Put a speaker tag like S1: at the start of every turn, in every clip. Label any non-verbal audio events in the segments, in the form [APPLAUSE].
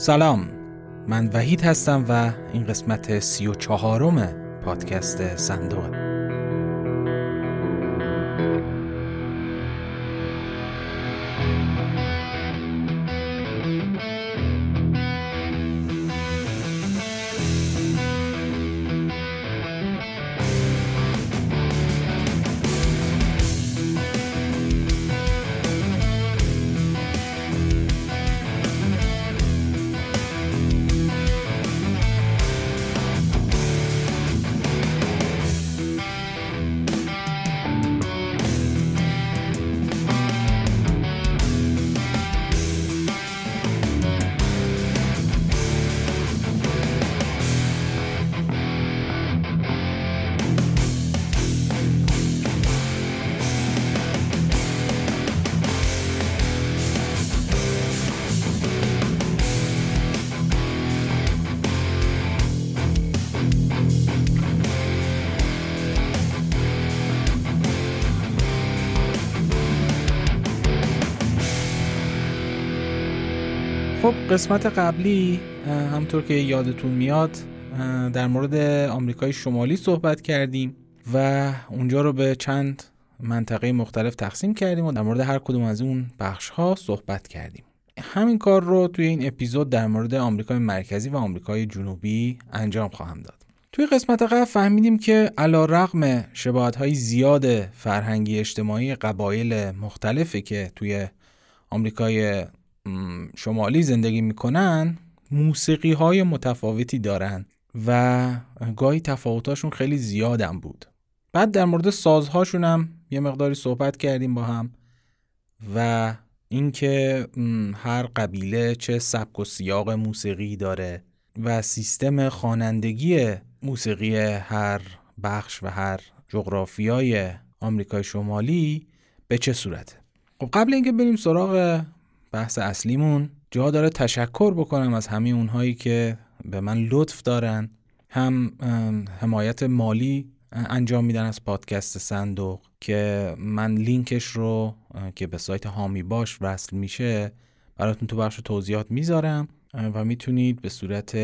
S1: سلام. من وحید هستم و این قسمت سی و چهارم پادکست صندوق. قسمت قبلی همطور که یادتون میاد در مورد آمریکای شمالی صحبت کردیم و اونجا رو به چند منطقه مختلف تقسیم کردیم و در مورد هر کدوم از اون بخش ها صحبت کردیم. همین کار رو توی این اپیزود در مورد آمریکای مرکزی و آمریکای جنوبی انجام خواهم داد. توی قسمت قبل فهمیدیم که علا رقم شباهت های زیاد فرهنگی اجتماعی قبایل مختلفی که توی آمریکای شمالی زندگی می‌کنن موسیقی های متفاوتی دارن و گاهی تفاوتاشون خیلی زیادم بود. بعد در مورد سازهاشون هم یه مقداری صحبت کردیم با هم و اینکه هر قبیله چه سبک و سیاق موسیقی داره و سیستم خوانندگی موسیقی هر بخش و هر جغرافیای آمریکای شمالی به چه صورته. خب قبل اینکه بریم سراغ بحث اصلیمون. جا داره تشکر بکنم از همه اونهایی که به من لطف دارن. هم حمایت مالی انجام میدن از پادکست صندوق که من لینکش رو که به سایت هامی باش وصل میشه براتون تو بخش توضیحات می‌ذارم. و می‌تونید به صورت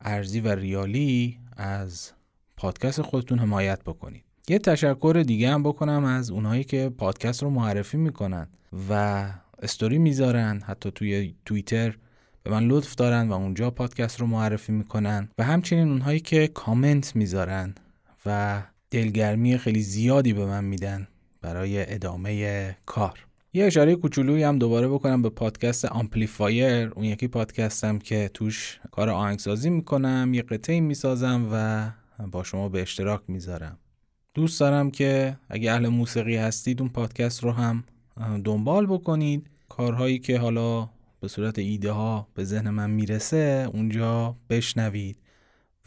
S1: ارزی و ریالی از پادکست خودتون حمایت بکنید. یه تشکر دیگه هم بکنم از اونهایی که پادکست رو معرفی می‌کنن و استوری می‌ذارن حتی توی توییتر به من لطف دارن و اونجا پادکست رو معرفی می‌کنن و همچنین اونهایی که کامنت می‌ذارن و دلگرمی خیلی زیادی به من میدن برای ادامه کار. یه اشاره کوچولویی هم دوباره بکنم به پادکست Amplifier. اون یکی پادکستم که توش کار آهنگسازی می‌کنم یه قطعه‌ای می‌سازم و با شما به اشتراک می‌ذارم. دوست دارم که اگه اهل موسیقی هستید اون پادکست رو هم دنبال بکنید. کارهایی که حالا به صورت ایده ها به ذهن من می‌رسه اونجا بشنوید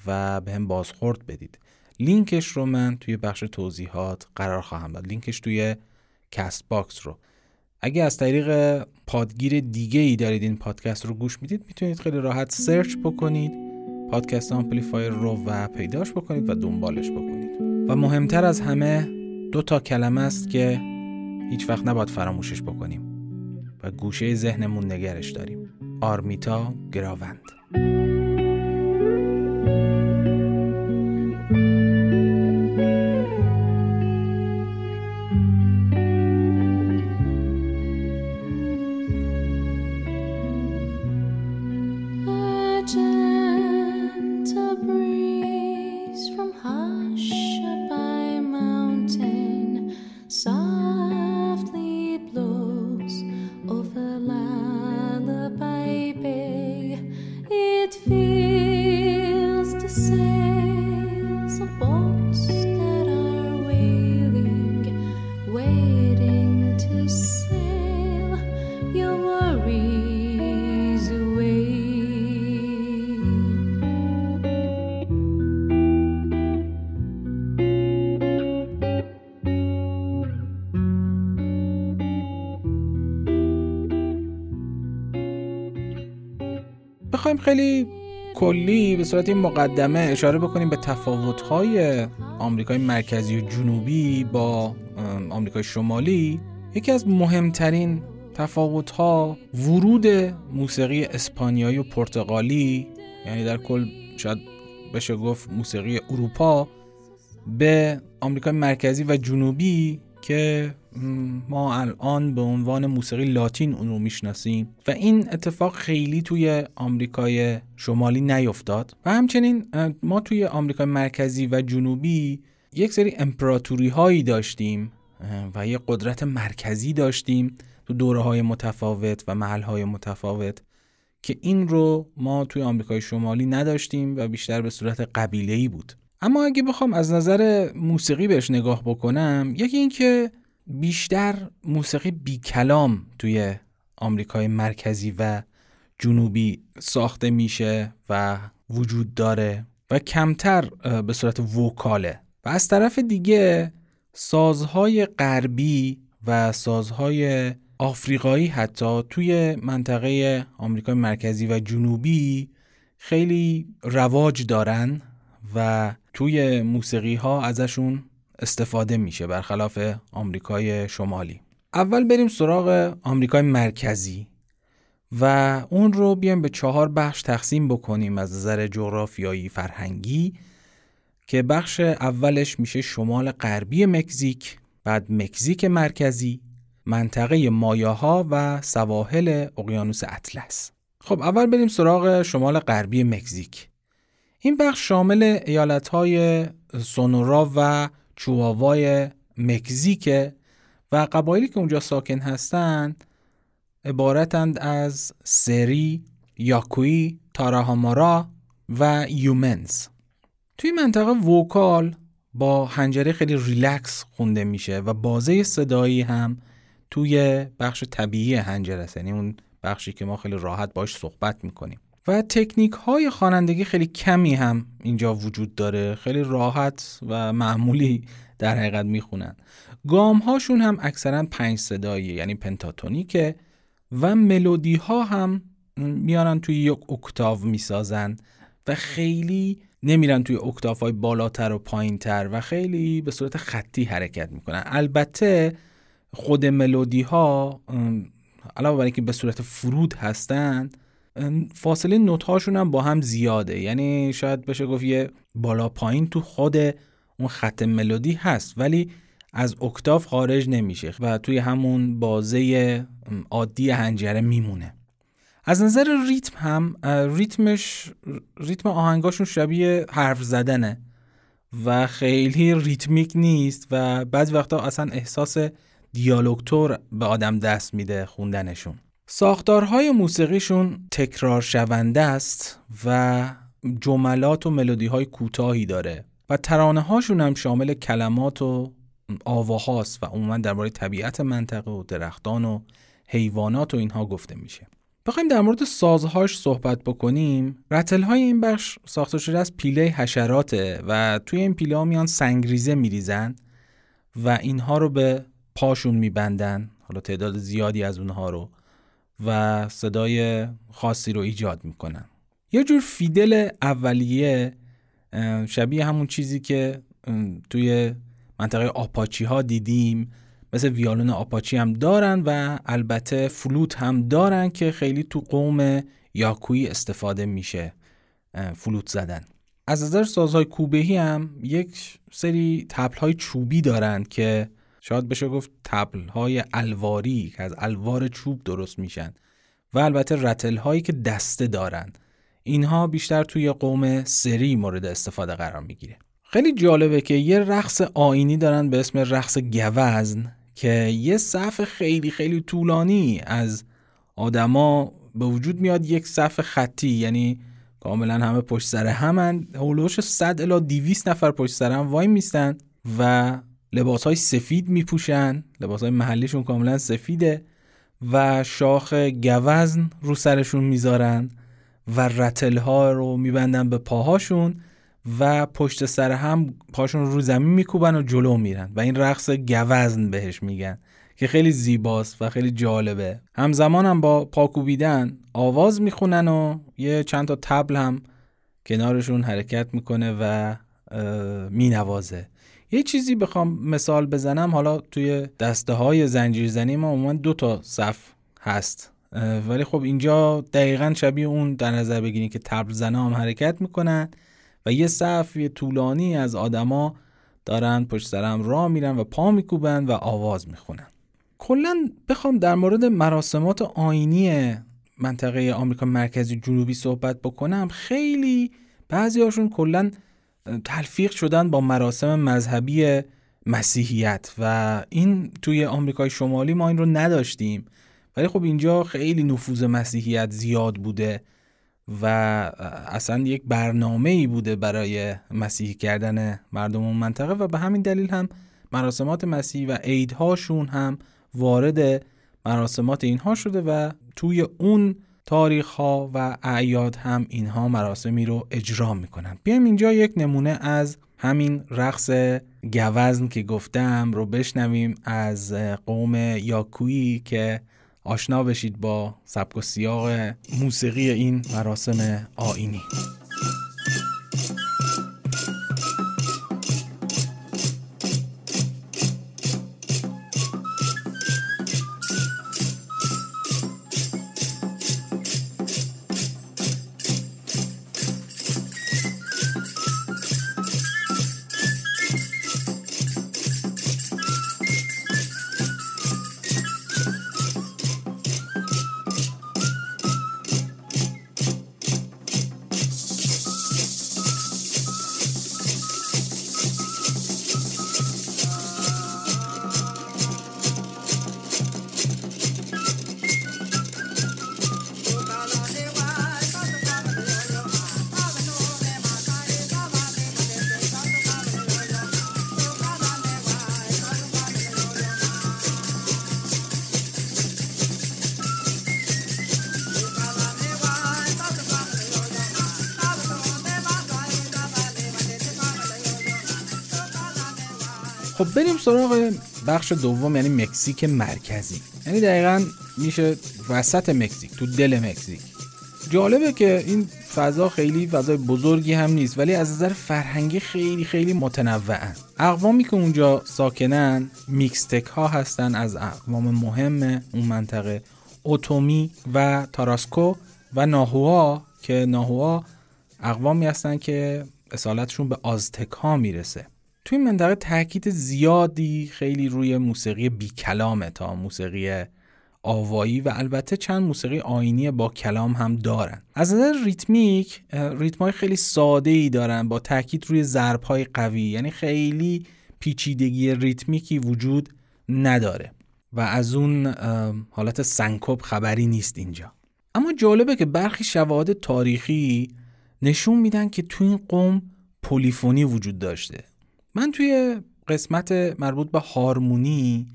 S1: و بهم بازخورد بدید. لینکش رو من توی بخش توضیحات قرار خواهم داد. لینکش توی Castbox رو. اگه از طریق پادگیر دیگه ای دارید این پادکست رو گوش می‌دید می‌تونید خیلی راحت search بکنید پادکست Amplifier رو و پیداش بکنید و دنبالش بکنید. و مهمتر از همه دو تا کلمه است که هیچ وقت نباید فراموشش بکنیم. و گوشه ذهنمون نگهش داریم. آرمیتا گراوند. صورت این مقدمه اشاره بکنیم به تفاوت‌های آمریکای مرکزی و جنوبی با آمریکای شمالی. یکی از مهمترین تفاوت ها ورود موسیقی اسپانیایی و پرتغالی یعنی در کل شاید بشه گفت موسیقی اروپا به آمریکای مرکزی و جنوبی. که ما الان به عنوان موسیقی لاتین اون رو می‌شناسیم و این اتفاق خیلی توی آمریکای شمالی نیفتاد و همچنین ما توی آمریکای مرکزی و جنوبی یک سری امپراتوری هایی داشتیم و یه قدرت مرکزی داشتیم تو دوره های متفاوت و محل های متفاوت که این رو ما توی آمریکای شمالی نداشتیم و بیشتر به صورت قبیله بود. اما اگه بخوام از نظر موسیقی بهش نگاه بکنم یکی اینکه بیشتر موسیقی بی کلام توی آمریکای مرکزی و جنوبی ساخته میشه و وجود داره و کمتر به صورت وکاله. و از طرف دیگه سازهای غربی و سازهای آفریقایی حتی توی منطقه آمریکای مرکزی و جنوبی خیلی رواج دارن. و توی موسیقی ها ازشون استفاده میشه برخلاف آمریکای شمالی. اول بریم سراغ آمریکای مرکزی و اون رو بیایم به چهار بخش تقسیم بکنیم از نظر جغرافیایی فرهنگی که بخش اولش میشه شمال غربی مکزیک بعد مکزیک مرکزی منطقه مایاها و سواحل اقیانوس اطلس. خب اول بریم سراغ شمال غربی مکزیک. این بخش شامل ایالتهای سونورا و چیواوای مکزیک و قبایلی که اونجا ساکن هستند عبارتند از سری، یاکوی، تاراهومارا و یومنز. توی منطقه vocal با حنجره خیلی ریلکس خونده میشه و بازه صدایی هم توی بخش طبیعی حنجره است. یعنی اون بخشی که ما خیلی راحت باش صحبت می‌کنیم. و تکنیک های خوانندگی خیلی کمی هم اینجا وجود داره. خیلی راحت و معمولی در حقیقت می‌خونن. گام هاشون هم اکثرا پنج صدایی یعنی پنتاتونیکه و ملودی ها هم میارن توی یک اکتاو می‌سازن و خیلی نمیرن توی اکتاف های بالاتر و پایینتر و خیلی به صورت خطی حرکت می‌کنن. البته خود ملودی ها علاوه بر اینکه به صورت فرود هستن فاصله نوت هاشون هم با هم زیاده. یعنی شاید بشه گفت یه بالا پایین تو خود اون خط ملودی هست ولی از اکتاف خارج نمیشه و توی همون بازه عادی هنجره میمونه. از نظر ریتم هم ریتمش ریتم آهنگاشون شبیه حرف زدنه و خیلی ریتمیک نیست و بعضی وقتا اصلا احساس دیالوگتور به آدم دست میده خوندنشون. ساختارهای موسیقیشون تکرار شونده است و جملات و ملودی های کوتاهی داره و ترانه هاشون هم شامل کلمات و آواهاست و عموما درباره طبیعت منطقه و درختان و حیوانات و اینها گفته میشه. بخوایم در مورد سازهاش صحبت بکنیم. رتل های این بخش ساخته شده از پیله حشراته و توی این پیله ها میان سنگریزه میریزن و اینها رو به پاشون میبندن. حالا تعداد زیادی از اونها رو. و صدای خاصی رو ایجاد می‌کنن. یه جور فیدل اولیه شبیه همون چیزی که توی منطقه آپاچی ها دیدیم. مثل ویالون آپاچی هم دارن و البته فلوت هم دارن که خیلی تو قوم یاکویی استفاده میشه فلوت زدن. از نظر سازهای کوبهی هم یک سری تبل های چوبی دارن که شاید بشه گفت تبل های الواری که از الوار چوب درست میشن و البته رتل هایی که دسته دارن. اینها بیشتر توی قوم سری مورد استفاده قرار می‌گیره. خیلی جالبه که یه رقص آینی دارن به اسم رقص گوزن که یه صف خیلی خیلی طولانی از آدما به وجود میاد یک صف خطی یعنی کاملا همه پشت سر همن. هولوش 100 الا 200 نفر پشت سر هم وای میستن و لباس های سفید میپوشن. لباس های محلیشون کاملا سفیده و شاخ گوزن رو سرشون می‌ذارن و رتل ها رو میبندن به پاهاشون و پشت سر هم پاشون رو زمین میکوبن و جلو میرن و این رقص گوزن بهش میگن که خیلی زیباست و خیلی جالبه. همزمان هم با پاکوبیدن آواز می‌خونن و یه چند تا تبل هم کنارشون حرکت می‌کنه و مینوازه. یه چیزی بخوام مثال بزنم حالا توی دسته های زنجیرزنی ما عموما دو تا صف هست. ولی خب اینجا دقیقا شبیه اون در نظر بگیرید که تبل زنه هم حرکت می‌کنن و یه صف طولانی از آدما دارن پشت سرم راه میرن و پا میکوبن و آواز می‌خونن. کلا بخوام در مورد مراسمات آینی منطقه آمریکا مرکزی جنوبی صحبت بکنم. خیلی بعضی هاشون کلا تلفیق شدن با مراسم مذهبی مسیحیت و این توی آمریکای شمالی ما این رو نداشتیم. ولی خب اینجا خیلی نفوذ مسیحیت زیاد بوده و اصلا یک برنامه ای بوده برای مسیحی کردن مردم اون منطقه و به همین دلیل هم مراسمات مسیحی و عیدهاشون هم وارد مراسمات اینها شده و توی اون تاریخ ها و اعیاد هم اینها مراسمی رو اجرا می‌کنن بیایم اینجا یک نمونه از همین رقص گوزن که گفتم رو بشنویم از قوم یاکویی که آشنا بشید با سبک و سیاق موسیقی این مراسم آینی خب بریم سراغ بخش دوم یعنی مکزیک مرکزی. یعنی دقیقا میشه وسط مکزیک تو دل مکزیک. جالبه که این فضا خیلی فضای بزرگی هم نیست ولی از نظر فرهنگی خیلی خیلی متنوعن اقوامی که اونجا ساکنن میکستک ها هستن از اقوام مهم اون منطقه. اوتومی و تاراسکو و ناهوا که ناهوا اقوامی هستن که اصالتشون به آزتک ها می‌رسه. توی منطقه تاکید زیادی خیلی روی موسیقی بی کلامه تا موسیقی آوایی و البته چند موسیقی آینی با کلام هم دارن. از نظر ریتمیک ریتمای خیلی ساده ای دارن با تاکید روی ضرب های قوی یعنی خیلی پیچیدگی ریتمیکی وجود نداره و از اون حالت سنکوب خبری نیست اینجا. اما جالبه که برخی شواهد تاریخی نشون میدن که تو این قوم پلیفونی وجود داشته. من توی قسمت مربوط به هارمونی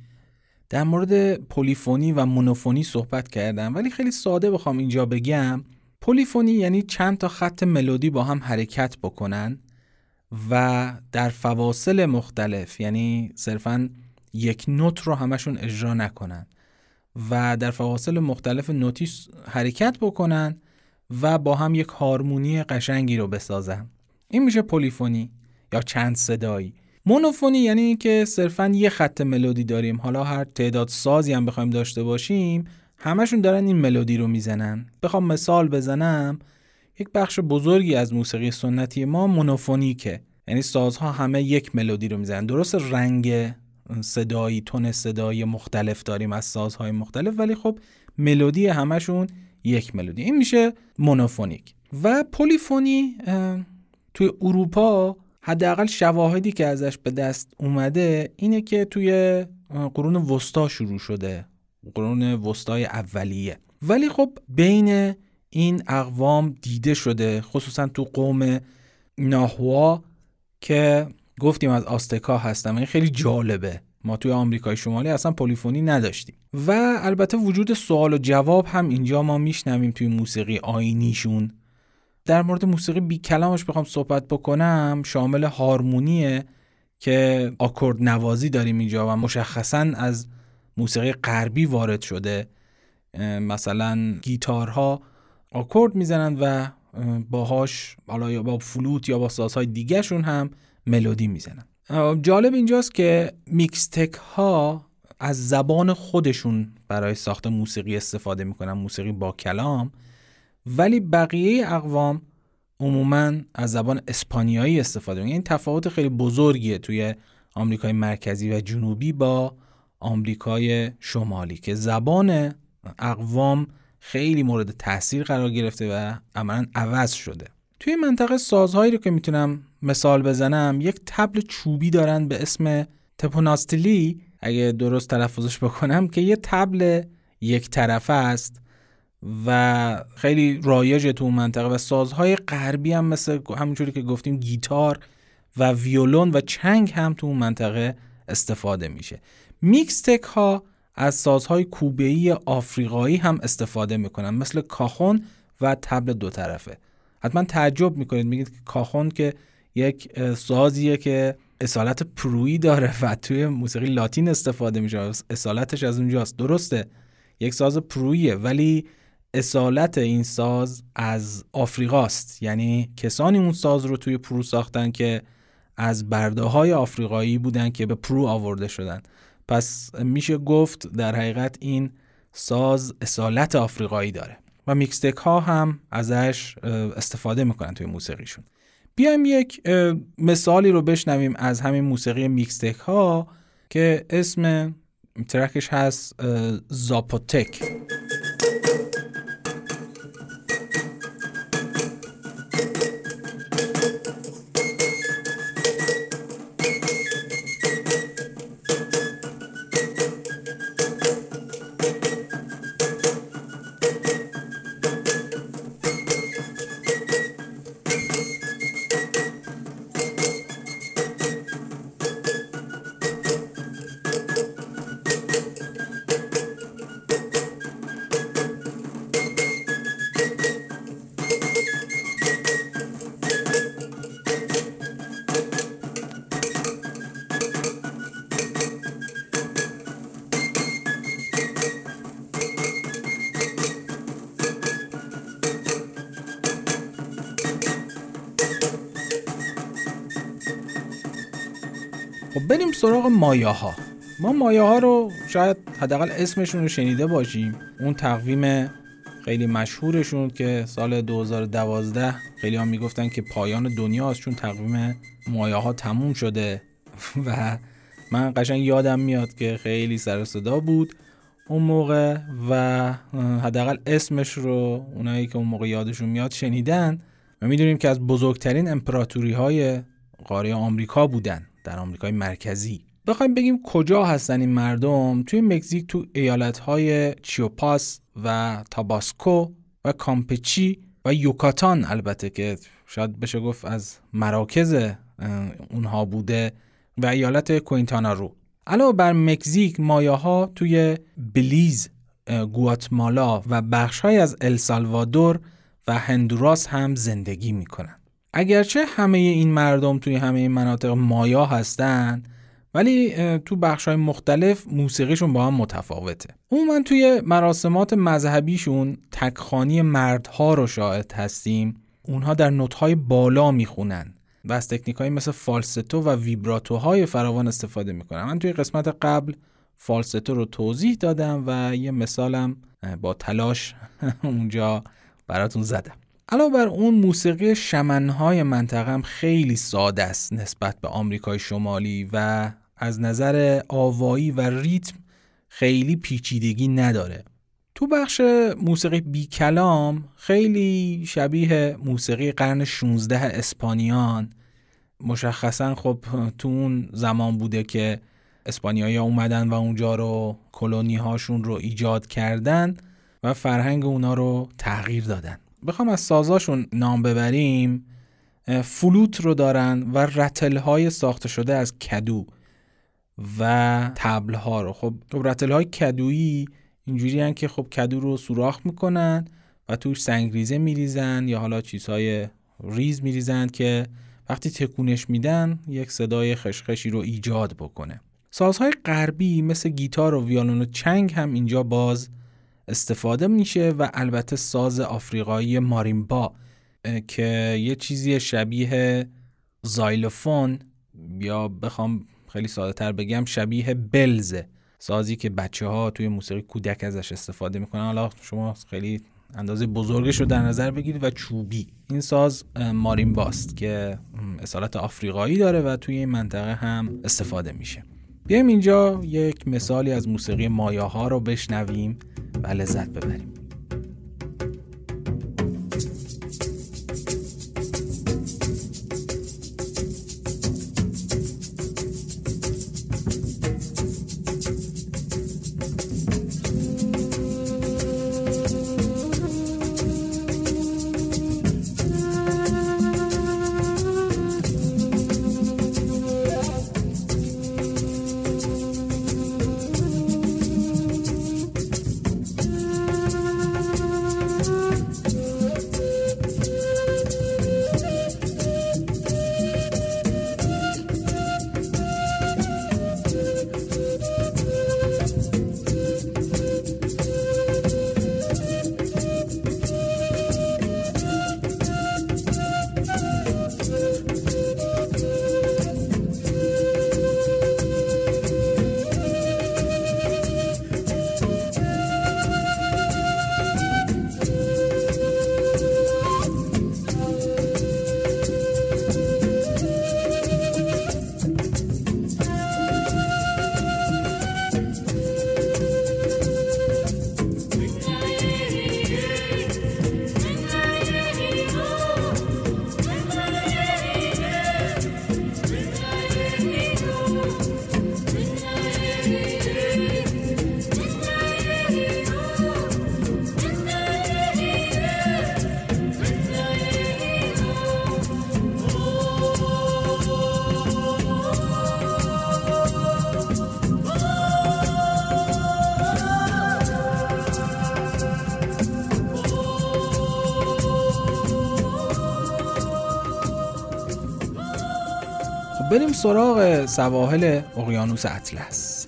S1: در مورد پلیفونی و مونوفونی صحبت کردم. ولی خیلی ساده بخوام اینجا بگم. پلیفونی یعنی چند تا خط ملودی با هم حرکت بکنن و در فواصل مختلف یعنی صرفا یک نوت رو همشون اجرا نکنن و در فواصل مختلف نوتی حرکت بکنن و با هم یک هارمونی قشنگی رو بسازن. این میشه پلیفونی یا چند صدایی. مونوفونی یعنی اینکه صرفا یه خط ملودی داریم. حالا هر تعداد سازی هم بخوایم داشته باشیم همشون دارن این ملودی رو می‌زنن. بخوام مثال بزنم یک بخش بزرگی از موسیقی سنتی ما مونوفونیکه. یعنی سازها همه یک ملودی رو می‌زنن. درست رنگ صدایی تون صدایی مختلف داریم از سازهای مختلف ولی خب ملودی همشون یک ملودی. این میشه مونوفونیک. و پلیفونی توی اروپا حداقل شواهدی که ازش به دست اومده اینه که توی قرون وسطا شروع شده. قرون وسطای اولیه. ولی خب بین این اقوام دیده شده خصوصا تو قوم ناهوا که گفتیم از آستکا هستم این خیلی جالبه. ما توی آمریکای شمالی اصلا پلیفونی نداشتیم. و البته وجود سوال و جواب هم اینجا ما میشنویم توی موسیقی آینیشون. در مورد موسیقی بی کلامش بخوام صحبت بکنم شامل هارمونیه که آکورد نوازی داریم اینجا و مشخصا از موسیقی غربی وارد شده. مثلا گیتارها آکورد می‌زنن و باهاش حالا یا با فلوت یا با سازهای دیگهشون هم ملودی می‌زنن جالب اینجاست که میکستک ها از زبان خودشون برای ساخت موسیقی استفاده می‌کنن موسیقی با کلام. ولی بقیه اقوام عموما از زبان اسپانیایی استفاده می‌کنن. این تفاوت خیلی بزرگیه توی آمریکای مرکزی و جنوبی با آمریکای شمالی که زبان اقوام خیلی مورد تاثیر قرار گرفته و عملا عوض شده. توی منطقه سازهایی رو که می‌تونم مثال بزنم یک تبل چوبی دارن به اسم تپوناستلی اگه درست تلفظش بکنم که یه تبل یک طرفه است. و خیلی رایج تو اون منطقه و سازهای غربی هم مثل همونجوری که گفتیم گیتار و ویولون و چنگ هم تو اون منطقه استفاده میشه. میکستک ها از سازهای کوبه‌ای آفریقایی هم استفاده می‌کنن مثل کاخون و تبل دو طرفه. حتما تعجب می‌کنید میگید که کاخون که یک سازیه که اصالت پرویی داره و توی موسیقی لاتین استفاده میشه اصالتش از اونجاست. درسته یک ساز پروییه ولی اصالت این ساز از آفریقاست. یعنی کسانی اون ساز رو توی پرو ساختن که از برده های آفریقایی بودن که به پرو آورده شدن. پس میشه گفت در حقیقت این ساز اصالت آفریقایی داره. و میکستک ها هم ازش استفاده می‌کنن توی موسیقیشون. بیایم یک مثالی رو بشنویم از همین موسیقی میکستک ها که اسم track ش هست زاپوتک. سراغ مایه ها ما مایه ها رو شاید حداقل اسمشون رو شنیده باشیم. اون تقویم خیلی مشهورشون که سال 2012 خیلی هم می‌گفتن که پایان دنیاست چون تقویم مایه ها تموم شده. [LAUGHS] و من قشنگ یادم میاد که خیلی سر صدا بود اون موقع و حداقل اسمش رو اونایی که اون موقع یادشون میاد شنیدن و می‌دونیم که از بزرگترین امپراتوری های قاره آمریکا بودن. در آمریکای مرکزی. بخوایم بگیم کجا هستن این مردم؟ توی مکزیک تو ایالتهای چیوپاس و تاباسکو و کامپچی و یوکاتان البته که شاید بشه گفت از مراکز اونها بوده و ایالت کوینتانا رو علاوه بر مکزیک مایه ها توی بلیز گواتمالا و بخشهایی از السالوادور و هندوراس هم زندگی می‌کنن. اگرچه همه این مردم توی همه این مناطق مایا هستن ولی تو بخش های مختلف موسیقیشون با هم متفاوته. عموما توی مراسمات مذهبیشون تکخانی مردها رو شاهد هستیم. اونها در نوت‌های بالا می‌خونن و از تکنیک های مثل فالستو و ویبراتو های فراوان استفاده می‌کنن. من توی قسمت قبل فالستو رو توضیح دادم و یه مثالم با تلاش [LAUGHS] اونجا براتون زدم. علاوه بر اون موسیقی شمنهای منطقه هم خیلی ساده است نسبت به آمریکای شمالی و از نظر آوایی و ریتم خیلی پیچیدگی نداره. تو بخش موسیقی بی کلام خیلی شبیه موسیقی قرن 16 اسپانیان. مشخصا خب تو اون زمان بوده که اسپانیایی اومدن و اونجا رو کلونی هاشون رو ایجاد کردن و فرهنگ اونا رو تغییر دادن. بخوام از سازاشون نام ببریم فلوت رو دارن و رتل های ساخته شده از کدو و تبل ها رو. خب رتل های کدویی اینجوری هن که خب کدو رو سوراخ می‌کنن و توش سنگریزه میریزن یا حالا چیزهای ریز میریزن که وقتی تکونش میدن یک صدای خشخشی رو ایجاد بکنه. سازهای غربی مثل گیتار و ویولون و چنگ هم اینجا باز استفاده میشه و البته ساز آفریقایی ماریمبا که یه چیزی شبیه زایلوفون یا بخوام خیلی ساده تر بگم شبیه بلزه. سازی که بچه ها توی موسیقی کودک ازش استفاده می‌کنن. حالا شما خیلی اندازه بزرگش رو در نظر بگیرید و چوبی. این ساز مارین باست که اصالت آفریقایی داره و توی این منطقه هم استفاده میشه. بیایم اینجا یک مثالی از موسیقی مایا ها رو بشنویم و لذت ببریم. بریم سراغ سواحل اقیانوس اطلس.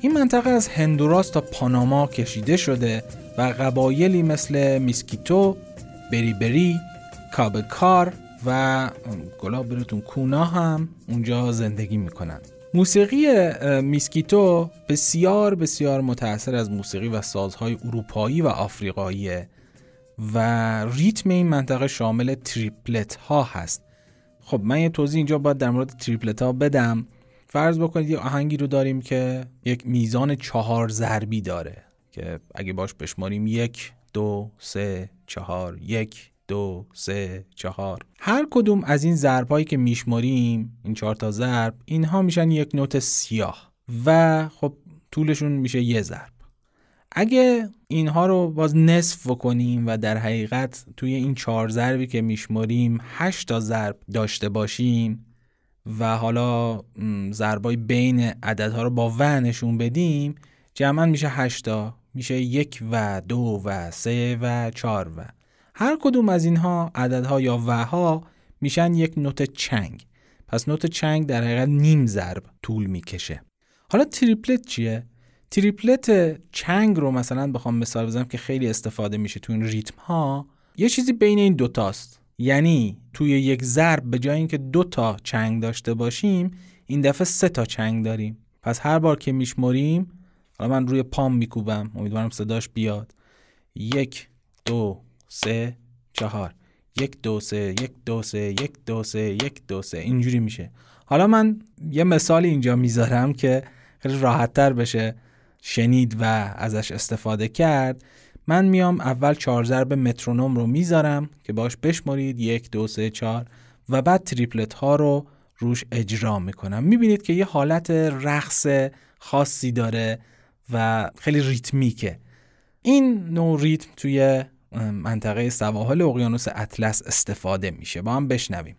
S1: این منطقه از هندوراس تا پاناما کشیده شده و قبایلی مثل میسکیتو، بریبری، کابکار و گلاب به روتون کونا هم اونجا زندگی می‌کنن. موسیقی میسکیتو بسیار بسیار متاثر از موسیقی و سازهای اروپایی و آفریقاییه و ریتم این منطقه شامل triplet ها هست. خب من یه توضیح اینجا باید در مورد تریپلت ها بدم. فرض بکنید یه آهنگی رو داریم که یک میزان چهار ضربی داره که اگه باش بشماریم یک دو سه چهار یک دو سه چهار. هر کدوم از این ضرب هایی که میشماریم این چهار تا ضرب اینها میشن یک نوت سیاه و خب طولشون میشه یه ضرب. اگه اینها رو باز نصف بکنیم و در حقیقت توی این چهار ضربی که میشماریم هشت تا ضرب داشته باشیم و حالا ضربای بین عددها رو با و نشون بدیم جمعا میشه هشتا میشه یک و دو و سه و چهار و. هر کدوم از اینها عددها یا وها میشن یک نوت چنگ. پس نوت چنگ در حقیقت نیم ضرب طول می‌کشه. حالا تریپلت چیه؟ تریپلت چنگ رو مثلا بخوام مثال بزنم که خیلی استفاده میشه تو این ریتم ها یه چیزی بین این دوتاست یعنی توی یک ضرب به جای اینکه دو تا چنگ داشته باشیم این دفعه سه تا چنگ داریم. پس هر بار که میشمریم حالا من روی پام میکوبم امیدوارم صداش بیاد. یک دو سه چهار. یک دو سه یک دو سه یک دو سه یک دو سه. اینجوری میشه. حالا من یه مثالی اینجا می‌ذارم که خیلی راحتتر بشه. شنید و ازش استفاده کرد من میام اول چهار ضرب مترونوم رو می‌ذارم که باش بشمارید یک دو سه چهار و بعد تریپلت ها رو روش اجرا می‌کنم. می‌بینید که یه حالت رقص خاصی داره و خیلی ریتمیکه. این نوع ریتم توی منطقه سواحل اقیانوس اطلس استفاده میشه. با هم بشنویم.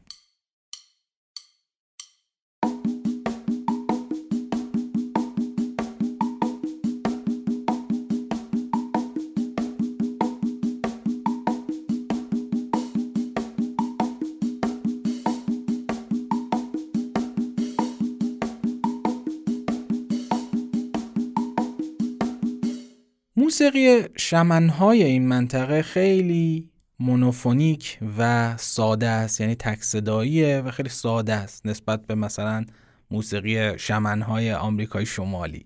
S1: موسیقی شمنهای این منطقه خیلی مونوفونیک و ساده است یعنی تک و خیلی ساده است نسبت به مثلا موسیقی شمنهای آمریکای شمالی.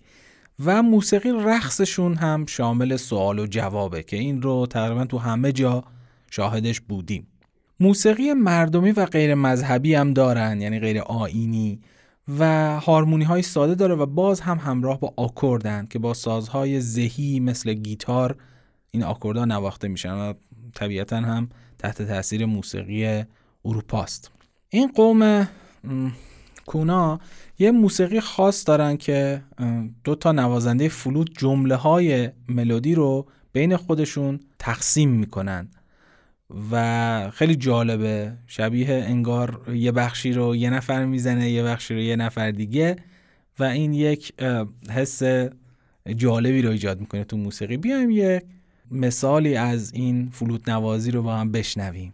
S1: و موسیقی رقصشون هم شامل سوال و جوابه که این رو تقریبا تو همه جا شاهدش بودیم. موسیقی مردمی و غیر مذهبی هم دارن یعنی غیر آینی و هارمونی های ساده داره و باز هم همراه با آکوردن که با سازهای ذهی مثل گیتار این آکوردها نواخته میشن و طبیعتا هم تحت تاثیر موسیقی اروپاست. این قوم کونا یه موسیقی خاص دارن که دو تا نوازنده فلوت جمله های ملودی رو بین خودشون تقسیم می‌کنن. و خیلی جالبه. شبیه انگار یه بخشی رو یه نفر می‌زنه یه بخشی رو یه نفر دیگه و این یک حس جالبی رو ایجاد می‌کنه تو موسیقی. بیایم یک مثالی از این فلوت نوازی رو با هم بشنویم.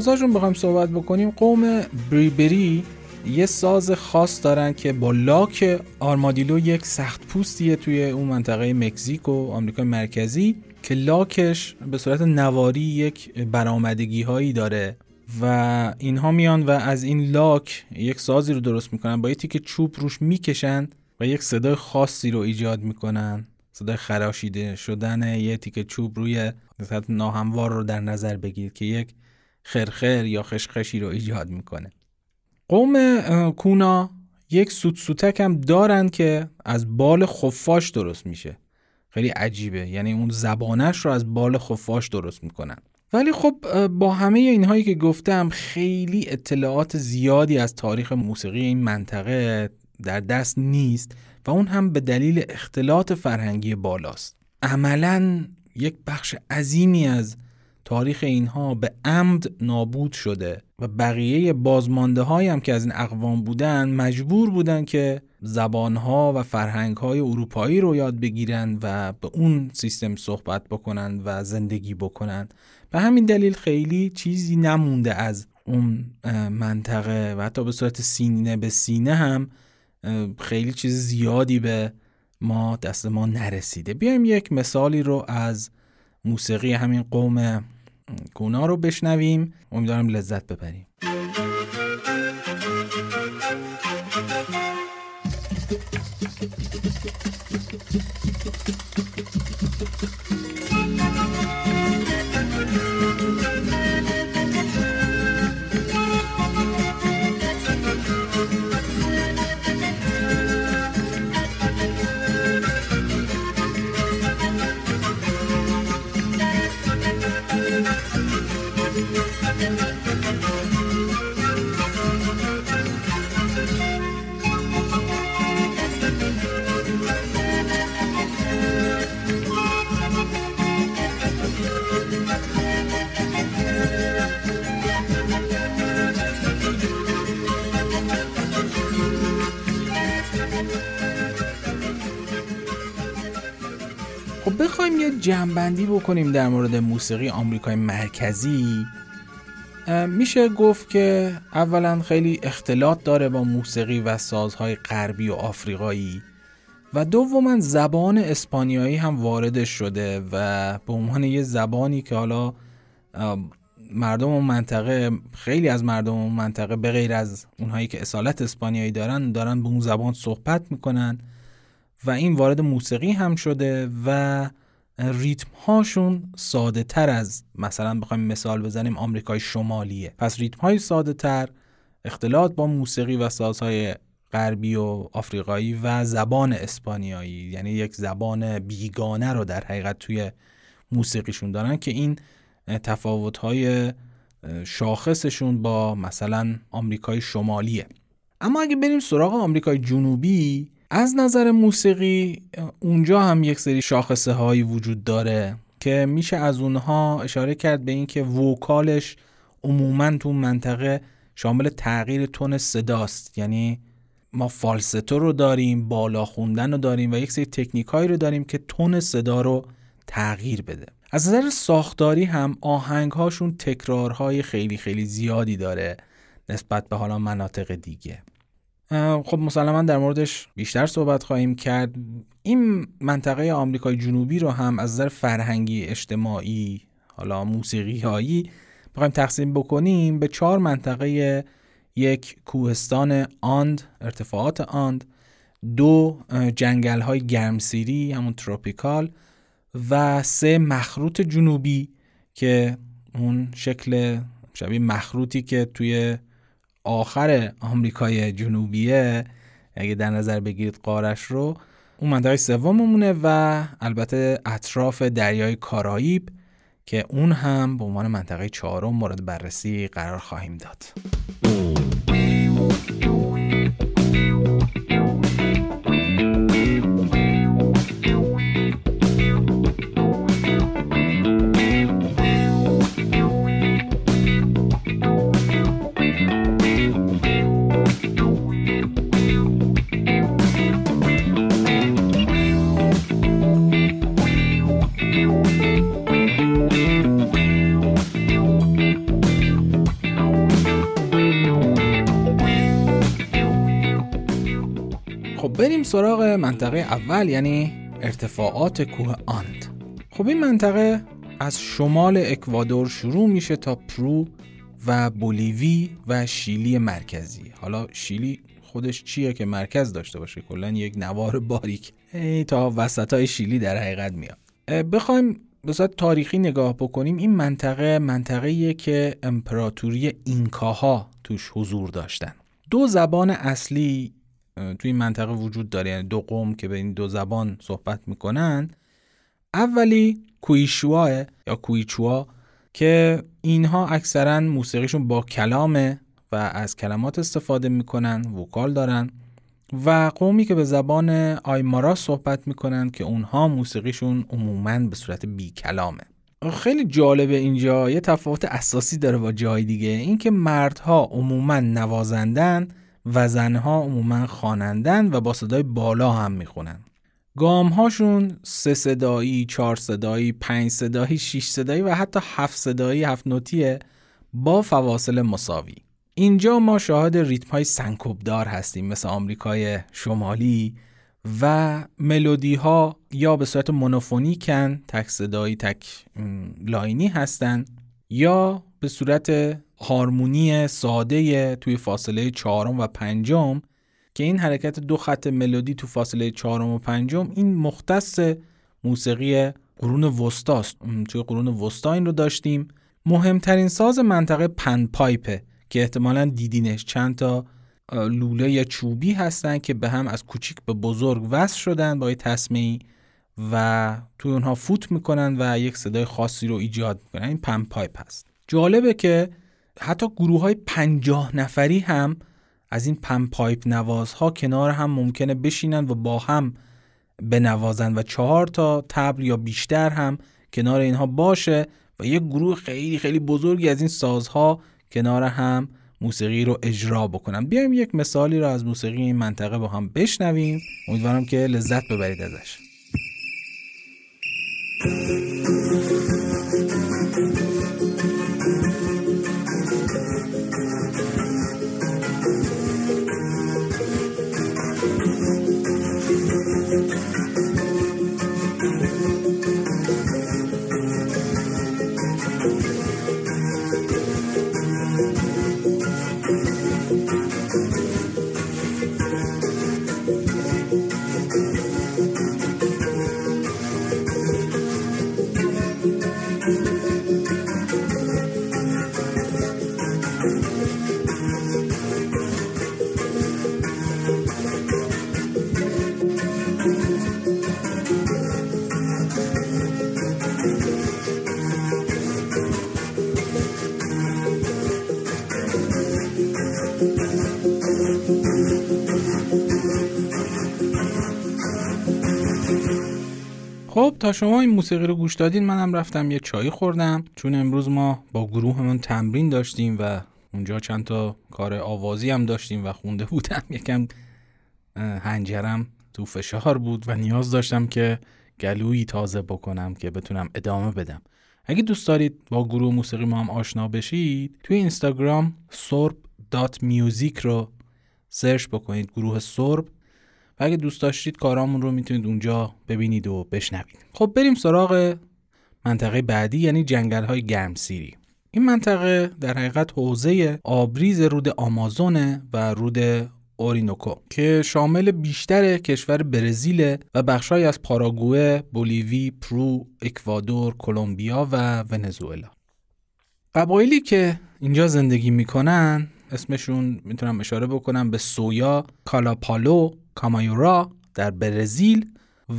S1: سازاشون بخوایم صحبت بکنیم قوم بریبری یه ساز خاص دارن که با لاک آرمادیلو یک سخت پوستیه توی اون منطقه مکزیک و آمریکای مرکزی که لاکش به صورت نواری یک برآمدگی هایی داره و اینها میان و از این لاک یک سازی رو درست می‌کنن. با یه تیک چوب روش می‌کشن و یک صدای خاصی رو ایجاد می‌کنن. صدای خراشیده شدن یه تیک چوب روی ناهموار رو در نظر بگیر که یک خرخر یا خشخشی رو ایجاد می‌کنه. قوم کونا یک سوت هم دارن که از بال خفاش درست میشه. خیلی عجیبه. یعنی اون زبانش رو از بال خفاش درست می‌کنن. ولی خب با همه اینهایی که گفتم خیلی اطلاعات زیادی از تاریخ موسیقی این منطقه در دست نیست و اون هم به دلیل اختلاط فرهنگی بالاست. عملا یک بخش عظیمی از تاریخ اینها به عمد نابود شده و بقیه بازمانده هم که از این اقوام بودن مجبور بودن که زبانها و فرهنگهای اروپایی رو یاد بگیرن و به اون سیستم صحبت بکنن و زندگی بکنن. به همین دلیل خیلی چیزی نمونده از اون منطقه و حتی به صورت سینه به سینه هم خیلی چیز زیادی به ما دست ما نرسیده. بیایم یک مثالی رو از موسیقی همین قوم گونا رو بشنویم. امیدوارم لذت ببریم. بخوایم یه جمعبندی بکنیم در مورد موسیقی آمریکای مرکزی. میشه گفت که اولا خیلی اختلاط داره با موسیقی و سازهای غربی و آفریقایی و دوما زبان اسپانیایی هم وارد شده و به عنوان یه زبانی که حالا مردم اون منطقه خیلی از مردم اون منطقه به غیر از اونهایی که اصالت اسپانیایی دارن دارن به اون زبان صحبت می‌کنن و این وارد موسیقی هم شده و ریتم هاشون ساده تر از مثلا بخوایم مثال بزنیم آمریکای شمالیه. پس ریتم های ساده تر اختلاط با موسیقی و سازهای غربی و آفریقایی و زبان اسپانیایی یعنی یک زبان بیگانه رو در حقیقت توی موسیقیشون دارن که این تفاوت های شاخصشون با مثلا آمریکای شمالیه. اما اگه بریم سراغ آمریکای جنوبی از نظر موسیقی اونجا هم یک سری شاخصه هایی وجود داره که میشه از اونها اشاره کرد به اینکه وکالش عموما تو منطقه شامل تغییر تون صداست. یعنی ما فالستو رو داریم بالا خوندن رو داریم و یک سری تکنیک هایی رو داریم که تون صدا رو تغییر بده. از نظر ساختاری هم آهنگ هاشون تکرارهای خیلی خیلی زیادی داره نسبت به حالا مناطق دیگه. خب مسلما در موردش بیشتر صحبت خواهیم کرد. این منطقه آمریکای جنوبی رو هم از نظر فرهنگی اجتماعی حالا موسیقی هایی بخوایم تقسیم بکنیم به چهار منطقه. یک کوهستان آند ارتفاعات آند. دو جنگل های گرمسیری همون تروپیکال. و سه مخروط جنوبی که اون شکل شبیه مخروطی که توی آخر آمریکای جنوبیه اگه در نظر بگیرید قارش رو اون منطقه سوممونه و البته اطراف دریای کارائیب که اون هم به عنوان منطقه چهارم مورد بررسی قرار خواهیم داد. بریم سراغ منطقه اول یعنی ارتفاعات کوه آند. خب این منطقه از شمال اکوادور شروع میشه تا پرو و بولیوی و شیلی مرکزی. حالا شیلی خودش چیه که مرکز داشته باشه؟ کلا یک نوار باریک. ای تا وسط های شیلی در حقیقت میاد. بخوایم به تاریخی نگاه بکنیم. این منطقه منطقه که امپراتوری اینکاها توش حضور داشتن. دو زبان اصلی توی این منطقه وجود داره. یعنی دو قوم که به این دو زبان صحبت می‌کنن. اولی کویشواه یا کویچوا که اینها اکثرا موسیقیشون با کلامه و از کلمات استفاده می‌کنن وکال دارن و قومی که به زبان آیمارا صحبت می‌کنن که اونها موسیقیشون عموما به صورت بی کلامه خیلی جالبه اینجا. یه تفاوت اساسی داره با جای دیگه. اینکه مردها عموما نوازندن و زنها عموما خوانندن و با صدای بالا هم می‌خونن گام هاشون سه صدایی، چهار صدایی، پنج صدایی، شیش صدایی و حتی هفت صدایی، هفت نوتیه با فواصل مساوی. اینجا ما شاهد ریتم های سنکوبدار هستیم مثل آمریکای شمالی و ملودی ها یا به صورت مونوفونیکن تک صدایی تک لاینی هستن یا به صورت هارمونی ساده توی فاصله چهارم و پنجم که این حرکت دو خط ملودی تو فاصله چهارم و پنجم این مختص موسیقی قرون وستاست توی قرون وسطا این رو داشتیم. مهمترین ساز منطقه پن پایپه که احتمالا دیدینش. چند تا لوله یا چوبی هستن که به هم از کوچیک به بزرگ وصل شدن با تصمیعی و توی اونها فوت می‌کنن و یک صدای خاصی رو ایجاد می‌کنن. این pan pipe هست. جالبه که حتی گروه های پنجاه نفری هم از این pan pipe نوازها کنار هم ممکنه بشینن و با هم بنوازن و چهار تا تبل یا بیشتر هم کنار اینها باشه و یک گروه خیلی خیلی بزرگی از این سازها کنار هم موسیقی رو اجرا بکنن. بیایم یک مثالی رو از موسیقی این منطقه با هم بشنویم. امیدوارم که لذت ببرید ازش. خب تا شما این موسیقی رو گوش دادین منم رفتم یه چای خوردم. چون امروز ما با گروهمون تمرین داشتیم و اونجا چند تا کار آوازی هم داشتیم و خونده بودم. [LAUGHS] یکم هنجرم تو فشار بود و نیاز داشتم که گلویی تازه بکنم که بتونم ادامه بدم. اگه دوست دارید با گروه موسیقی ما هم آشنا بشید توی اینستاگرام sorb.music رو سرچ بکنید. گروه سرب و اگه دوست داشتید کارامون رو می‌تونید اونجا ببینید و بشنوید خب بریم سراغ منطقه بعدی یعنی جنگل های گرمسیری این منطقه در حقیقت حوزه آبریز رود آمازونه و رود اورینوکو که شامل بیشتر کشور برزیل و بخشهایی از پاراگوئه، بولیوی، پرو، اکوادور، کلمبیا و ونزوئلا. قبایلی که اینجا زندگی می‌کنن اسمشون می‌تونم اشاره بکنم به سویا، کالاپالو، کامایورا در برزیل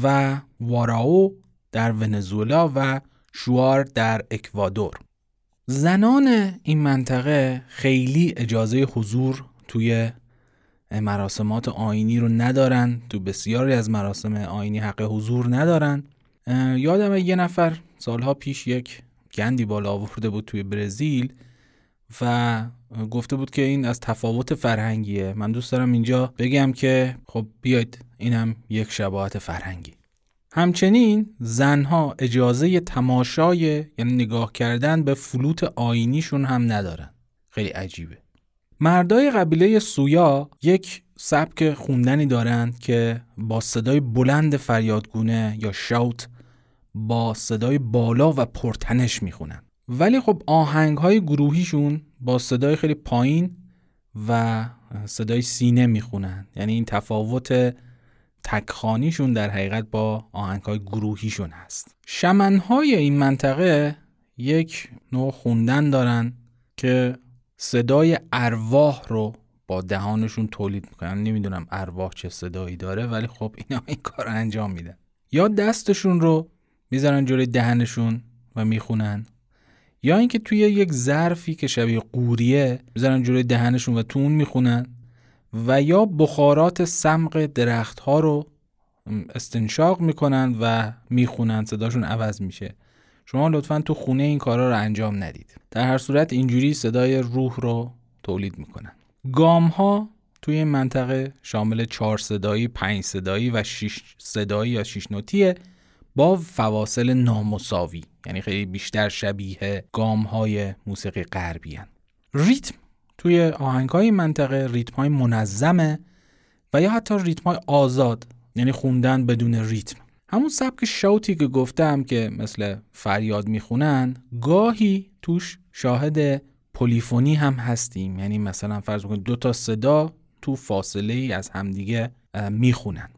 S1: و واراو در ونزوئلا و شوار در اکوادور. زنان این منطقه خیلی اجازه حضور توی مراسمات آینی رو ندارن تو بسیاری از مراسم آینی حق حضور ندارن یادم یه نفر سالها پیش یک گندی بالا آورده بود توی برزیل و گفته بود که این از تفاوت فرهنگیه. من دوست دارم اینجا بگم که خب بیاید اینم یک شباهت فرهنگی. همچنین زنها اجازه تماشای یعنی نگاه کردن به فلوت آینیشون هم ندارن. خیلی عجیبه. مردای قبیله سویا یک سبک خوندنی دارند که با صدای بلند فریادگونه یا شاوت با صدای بالا و پرتنش می‌خونن. ولی خب آهنگ های گروهیشون با صدای خیلی پایین و صدای سینه می‌خونن. یعنی این تفاوت تکخانیشون در حقیقت با آهنگ های گروهیشون هست. شمنهای این منطقه یک نوع خوندن دارن که صدای ارواح رو با دهانشون تولید می‌کنن. نمی‌دونم ارواح چه صدایی داره ولی خب اینا این کار انجام میدن. یا دستشون رو می‌ذارن جلوی دهنشون و می‌خونن. یا اینکه توی یک ظرفی که شبیه قوریه می‌ذارن جلوی دهنشون و تو اون می‌خونن و یا بخارات سمق درخت ها رو استنشاق می‌کنن و می‌خونن صداشون عوض میشه. شما لطفا تو خونه این کارا رو انجام ندید. در هر صورت اینجوری صدای روح رو تولید می‌کنن. گام ها توی این منطقه شامل چهار صدایی، پنج صدایی و شش صدایی یا شش نوتیه با فواصل نامساوی. یعنی خیلی بیشتر شبیه گام های موسیقی غربی ریتم توی آهنگ های منطقه ریتم های منظمه و یا حتی ریتم های آزاد یعنی خوندن بدون ریتم. همون سبک شوتی که گفتم که مثل فریاد می‌خونن گاهی توش شاهد پلیفونی هم هستیم. یعنی مثلا فرض بکنید دو تا صدا تو فاصله ای از همدیگه می‌خونن.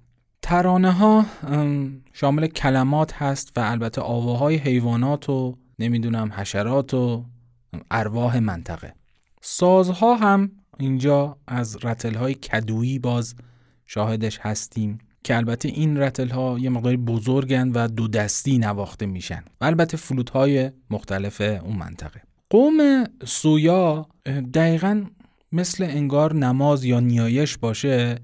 S1: ترانه ها شامل کلمات هست و البته آواهای حیوانات و نمی‌دونم حشرات و ارواح منطقه. سازها هم اینجا از رتل های کدویی باز شاهدش هستیم که البته این رتل ها یه مقداری بزرگن و دو دستی نواخته میشن و البته فلوت های مختلف اون منطقه. قوم سویا دقیقا مثل انگار نماز یا نیایش باشه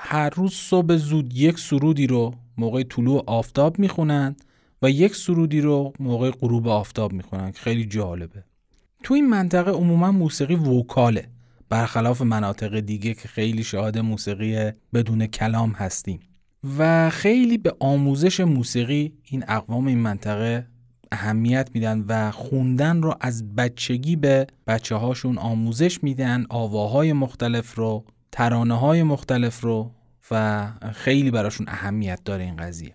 S1: هر روز صبح زود یک سرودی رو موقع طلوع آفتاب می‌خونن و یک سرودی رو موقع غروب آفتاب می‌خونن که خیلی جالبه. تو این منطقه عموما موسیقی وکاله برخلاف مناطق دیگه که خیلی شاهد موسیقی بدون کلام هستیم. و خیلی به آموزش موسیقی این اقوام این منطقه اهمیت میدن و خوندن رو از بچگی به بچه هاشون آموزش میدن آواهای مختلف رو ترانه های مختلف رو و خیلی براشون اهمیت داره این قضیه.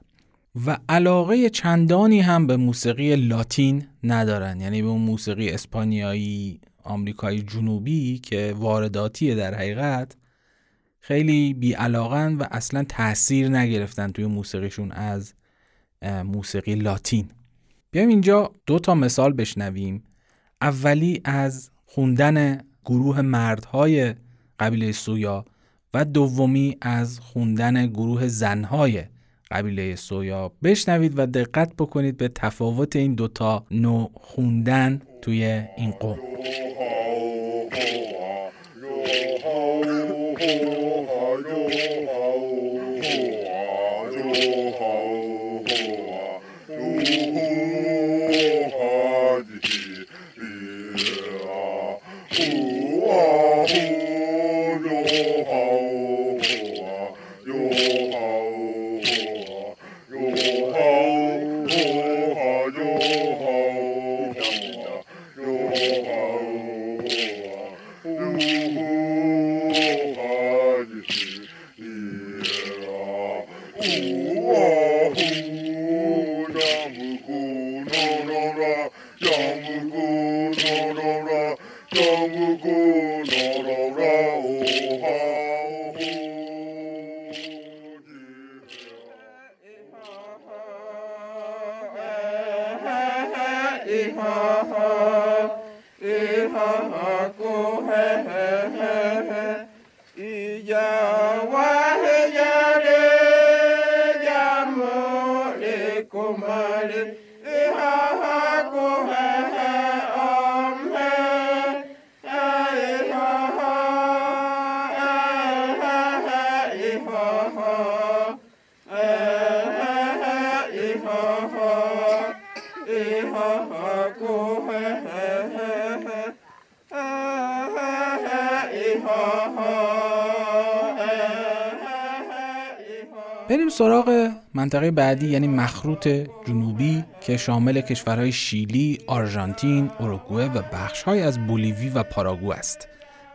S1: و علاقه چندانی هم به موسیقی لاتین ندارن. یعنی به اون موسیقی اسپانیایی آمریکایی جنوبی که وارداتیه در حقیقت خیلی بی علاقن و اصلا تاثیر نگرفتن توی موسیقیشون از موسیقی لاتین. بیایم اینجا دو تا مثال بشنویم. اولی از خوندن گروه مردهای قبیله سویا و دومی از خوندن گروه زنهای قبیله سویا. بشنوید و دقت بکنید به تفاوت این دوتا نوع خوندن توی این قوم. [LAUGHS] بریم منطقه بعدی یعنی مخروط جنوبی که شامل کشورهای شیلی، آرژانتین، اوروگوئه و بخشهای از بولیوی و پاراگو است.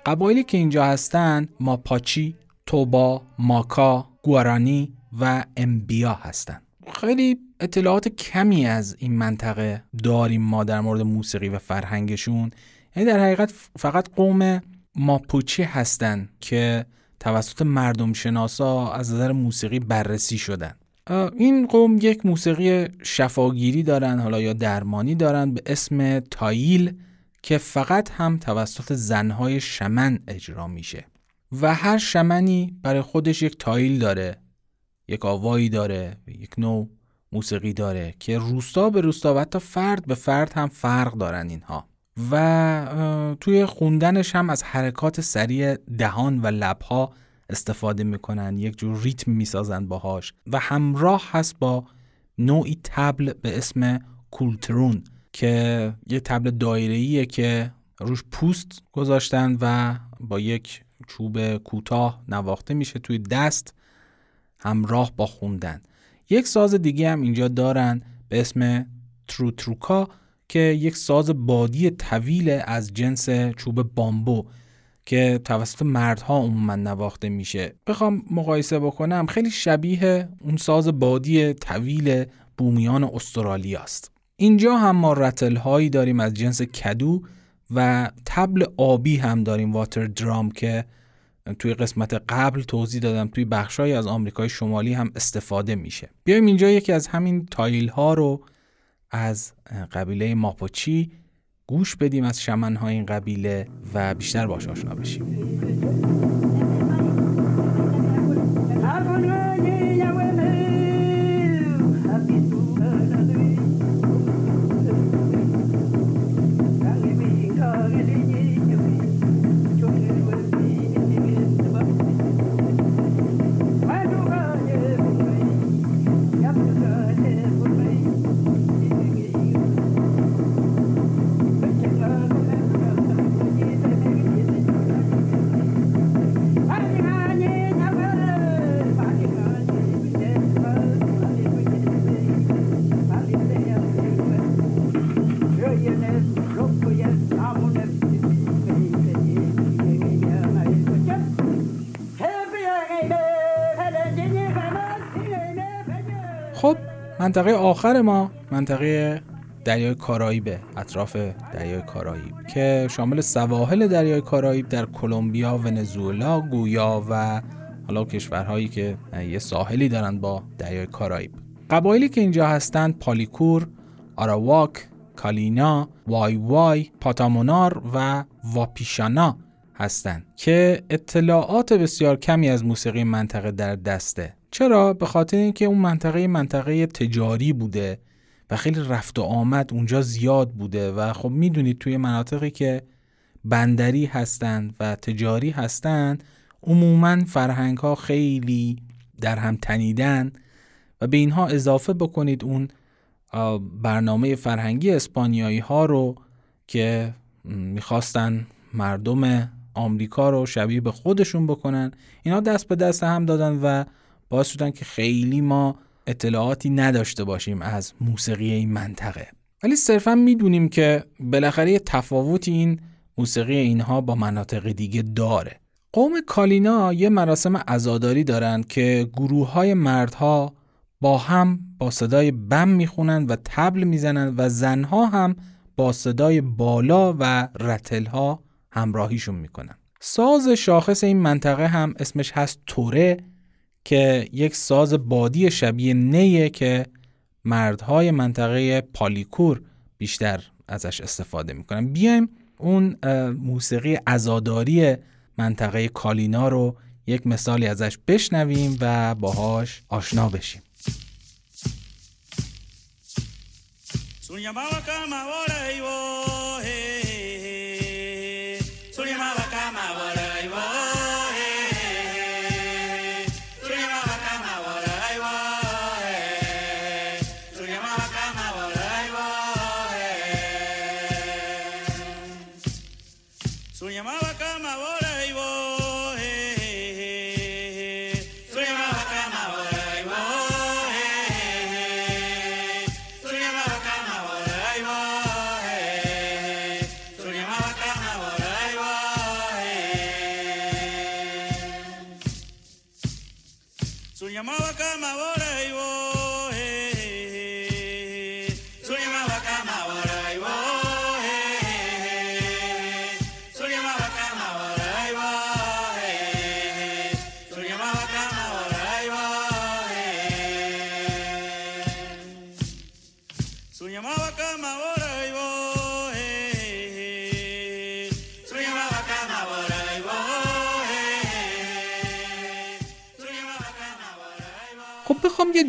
S1: قبایلی که اینجا هستند ماپاچی، توبا، ماکا، گوارانی و امبیا هستند. خیلی اطلاعات کمی از این منطقه داریم ما در مورد موسیقی و فرهنگشون یعنی در حقیقت فقط قوم ماپوچی هستند که توسط مردم شناسا از نظر موسیقی بررسی شدن این قوم یک موسیقی شفاگیری دارن حالا یا درمانی دارن به اسم تاییل که فقط هم توسط زنهای شمن اجرا میشه. و هر شمنی برای خودش یک تاییل داره یک آوایی داره یک نوع موسیقی داره که روستا به روستا و حتی فرد به فرد هم فرق دارن اینها. و توی خوندنش هم از حرکات سریع دهان و لبها استفاده می‌کنن یک جور ریتم می‌سازن باهاش و همراه هست با نوعی تبل به اسم کولترون که یه تبل دایره‌ایه که روش پوست گذاشتن و با یک چوب کوتاه نواخته میشه توی دست همراه با خوندن. یک ساز دیگه هم اینجا دارن به اسم تروتروکا که یک ساز بادی طویل از جنس چوب بامبو که توسط مردها عموما نواخته میشه. بخوام مقایسه بکنم خیلی شبیه اون ساز بادی طویل بومیان استرالیا است اینجا هم ما رتل هایی داریم از جنس کدو و تبل آبی هم داریم واتر درام که توی قسمت قبل توضیح دادم توی بخشهایی از آمریکای شمالی هم استفاده میشه. بیایم اینجا یکی از همین تایل ها رو از قبیله ماپوچی گوش بدیم از شمنهای این قبیله و بیشتر باش آشنا بشیم. منطقه آخر ما منطقه دریای کارائیب اطراف دریای کارائیب که شامل سواحل دریای کارائیب در کلمبیا، ونزوئلا، گویا و حالا کشورهایی که یه ساحلی دارن با دریای کارائیب. قبایلی که اینجا هستند پالیکور، آراواک، کالینا، وای وای، پاتامونار و واپیشانا هستند که اطلاعات بسیار کمی از موسیقی منطقه در دسته چرا؟ به خاطر اینکه اون منطقه منطقه تجاری بوده و خیلی رفت و آمد اونجا زیاد بوده و خب می‌دونید توی مناطقی که بندری هستند و تجاری هستند عموما فرهنگ ها خیلی در هم تنیدن و به اینها اضافه بکنید اون برنامه فرهنگی اسپانیایی ها رو که می‌خواستن مردم آمریکا رو شبیه به خودشون بکنن. اینا دست به دست هم دادن و باعث شدن که خیلی ما اطلاعاتی نداشته باشیم از موسیقی این منطقه. ولی صرفا می‌دونیم که بالاخره تفاوتی این موسیقی اینها با مناطق دیگه داره. قوم کالینا یه مراسم عزاداری دارند که گروه های مردها با هم با صدای بم می‌خونن و تبل می‌زنن و زنها هم با صدای بالا و رتلها همراهیشون می‌کنن. ساز شاخص این منطقه هم اسمش هست توره که یک ساز بادی شبیه نیه که مردهای منطقه پالیکور بیشتر ازش استفاده می‌کنن. بیایم اون موسیقی ازاداری منطقه کالینا رو یک مثالی ازش بشنویم و باهاش آشنا بشیم.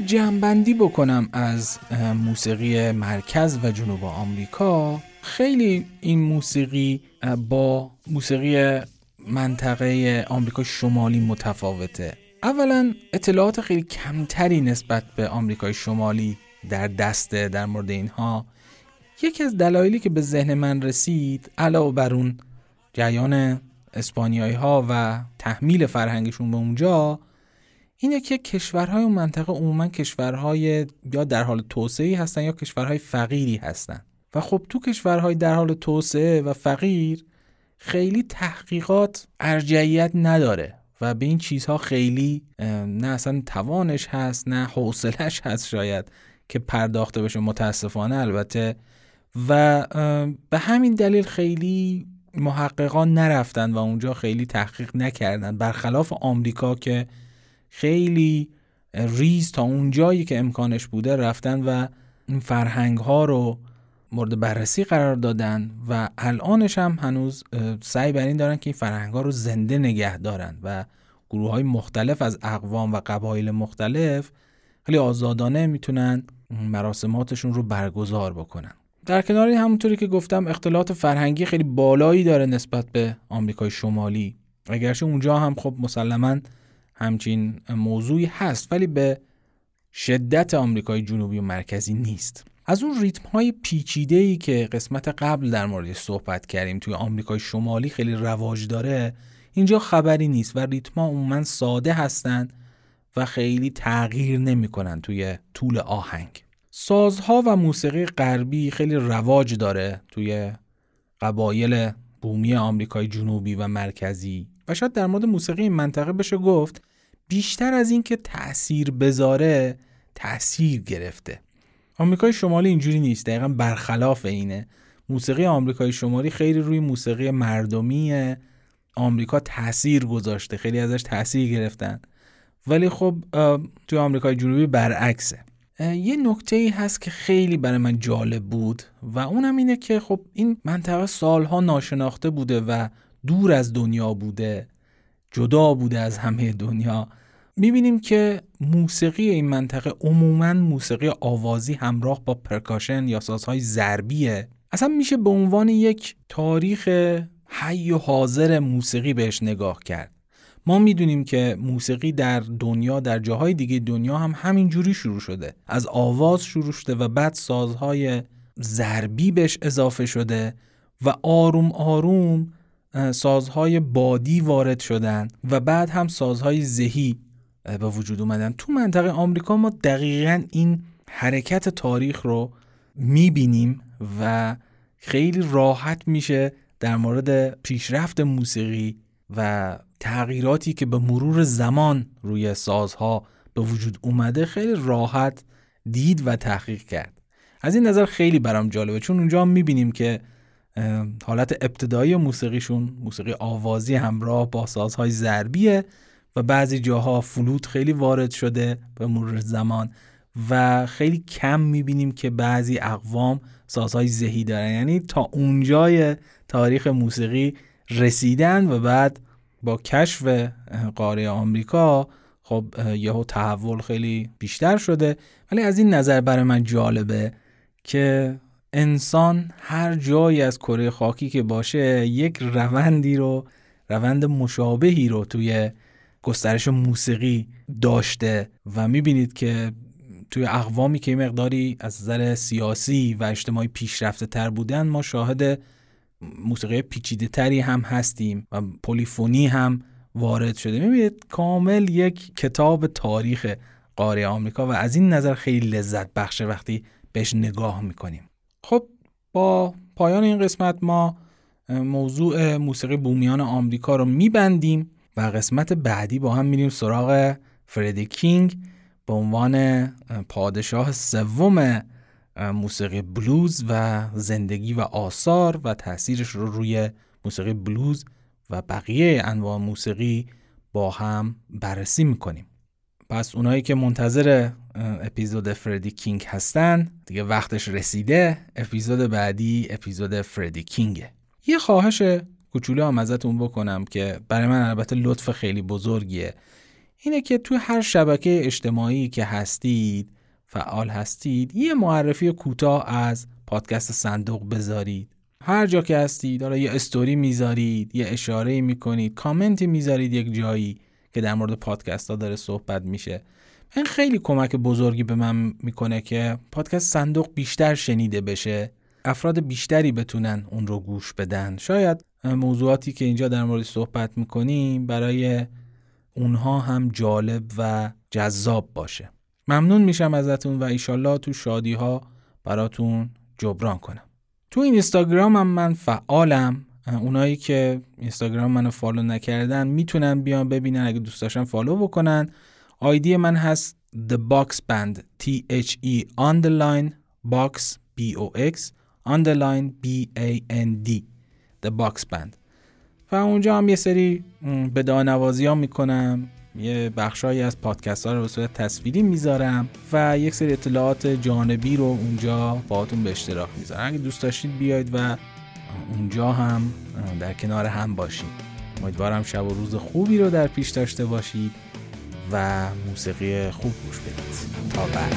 S1: جمعبندی بکنم از موسیقی مرکز و جنوب آمریکا. خیلی این موسیقی با موسیقی منطقه آمریکا شمالی متفاوته. اولا اطلاعات خیلی کمتری نسبت به آمریکای شمالی در دسته در مورد اینها. یکی از دلایلی که به ذهن من رسید علاوه بر اون جریان اسپانیایی ها و تحمیل فرهنگشون به اونجا اینه که کشورهای اون منطقه عموما کشورهای یا در حال توسعه هستن یا کشورهای فقیری هستن. و خب تو کشورهای در حال توسعه و فقیر خیلی تحقیقات ارجعیت نداره و به این چیزها خیلی نه اصلا توانش هست نه حوصلش هست شاید که پرداخته بشه. متاسفانه البته. و به همین دلیل خیلی محققان نرفتن و اونجا خیلی تحقیق نکردن. برخلاف آمریکا که خیلی ریز تا اون جایی که امکانش بوده رفتن و این فرهنگ ها رو مورد بررسی قرار دادن و الانش هم هنوز سعی بر این دارن که این فرهنگ ها رو زنده نگه دارن و گروه های مختلف از اقوام و قبایل مختلف خیلی آزادانه می‌تونن مراسماتشون رو برگزار بکنن. در کنار همونطوری که گفتم اختلاط فرهنگی خیلی بالایی داره نسبت به آمریکای شمالی. اگرچه اونجا هم خب مسلما همچین موضوعی هست ولی به شدت آمریکای جنوبی و مرکزی نیست. از اون ریتم های پیچیده ای که قسمت قبل در مورد صحبت کردیم توی آمریکای شمالی خیلی رواج داره اینجا خبری نیست و ریتم ها عموما ساده هستند و خیلی تغییر نمی‌کنن توی طول آهنگ. سازها و موسیقی غربی خیلی رواج داره توی قبایل بومی آمریکای جنوبی و مرکزی و شاید در مورد موسیقی منطقه بشه گفت بیشتر از اینکه تاثیر بذاره تاثیر گرفته. آمریکای شمالی اینجوری نیست دقیقا برخلاف اینه. موسیقی آمریکای شمالی خیلی روی موسیقی مردمی آمریکا تاثیر گذاشته خیلی ازش تاثیر گرفتن. ولی خب توی آمریکای جنوبی برعکسه. یه نکته ای هست که خیلی برای من جالب بود و اونم اینه که خب این منطقه سالها ناشناخته بوده و دور از دنیا بوده جدا بوده از همه دنیا. می‌بینیم که موسیقی این منطقه عموما موسیقی آوازی همراه با پرکاشن یا سازهای ضربیه. اصلا میشه به عنوان یک تاریخ حی و حاضر موسیقی بهش نگاه کرد. ما می‌دونیم که موسیقی در دنیا در جاهای دیگه دنیا هم همینجوری شروع شده. از آواز شروع شده و بعد سازهای ضربی بهش اضافه شده و آروم آروم سازهای بادی وارد شدن و بعد هم سازهای زهی. به وجود اومدن. تو منطقه آمریکا ما دقیقا این حرکت تاریخ رو می‌بینیم و خیلی راحت میشه در مورد پیشرفت موسیقی و تغییراتی که به مرور زمان روی سازها به وجود اومده خیلی راحت دید و تحقیق کرد. از این نظر خیلی برام جالبه چون اونجا هم می‌بینیم که حالت ابتدایی موسیقیشون موسیقی آوازی همراه با سازهای ضربیه و بعضی جاها فلوت خیلی وارد شده به مرور زمان و خیلی کم می‌بینیم که بعضی اقوام سازهای زهی دارن. یعنی تا اونجای تاریخ موسیقی رسیدن و بعد با کشف قاره آمریکا خب یهو تحول خیلی بیشتر شده. ولی از این نظر برای من جالبه که انسان هر جایی از کره خاکی که باشه یک روندی رو روند مشابهی رو توی گسترش موسیقی داشته و می‌بینید که توی اقوامی که مقداری از نظر سیاسی و اجتماعی پیشرفته تر بودن ما شاهد موسیقی پیچیده تری هم هستیم و پلیفونی هم وارد شده. می‌بینید کامل یک کتاب تاریخ قاره آمریکا و از این نظر خیلی لذت بخشه وقتی بهش نگاه می‌کنیم. خب با پایان این قسمت ما موضوع موسیقی بومیان آمریکا رو میبندیم. و قسمت بعدی با هم میریم سراغ فردی کینگ به عنوان پادشاه سوم موسیقی بلوز و زندگی و آثار و تاثیرش رو روی موسیقی بلوز و بقیه انواع موسیقی با هم بررسی می‌کنیم. پس اونایی که منتظر اپیزود فردی کینگ هستن دیگه وقتش رسیده اپیزود بعدی اپیزود فردی کینگه. یه خواهش کوچولو هم ازتون بکنم که برای من البته لطف خیلی بزرگیه. اینه که توی هر شبکه اجتماعی که هستید فعال هستید یه معرفی کوتاه از پادکست صندوق بذارید. هر جا که هستید داره یه استوری می‌ذارید یه اشاره می‌کنید کامنتی می‌ذارید یک جایی که در مورد پادکست ها داره صحبت میشه. این خیلی کمک بزرگی به من می‌کنه که پادکست صندوق بیشتر شنیده بشه. افراد بیشتری بتونن اون رو گوش بدن. شاید موضوعاتی که اینجا در مورد صحبت می‌کنیم برای اونها هم جالب و جذاب باشه. ممنون میشم ازتون و ایشالله تو شادی ها براتون جبران کنم. تو این اینستاگرام هم من فعالم. اونایی که اینستاگرام منو follow نکردن می‌تونن بیان ببینن اگه دوست داشتن follow بکنن. آیدی من هست The Box Band T H E underline box B O X underline B A N D. The Box Band. و اونجا هم یه سری به دانوازی ها می‌کنم. یه بخشایی از پادکست ها رو به صورت تصویری می‌ذارم و یک سری اطلاعات جانبی رو اونجا باهاتون به اشتراک می‌ذارم. اگه دوست داشتید بیاید و اونجا هم در کنار هم باشید. امیدوارم شب و روز خوبی رو در پیش داشته باشید و موسیقی خوب گوش بدید. تا بعد.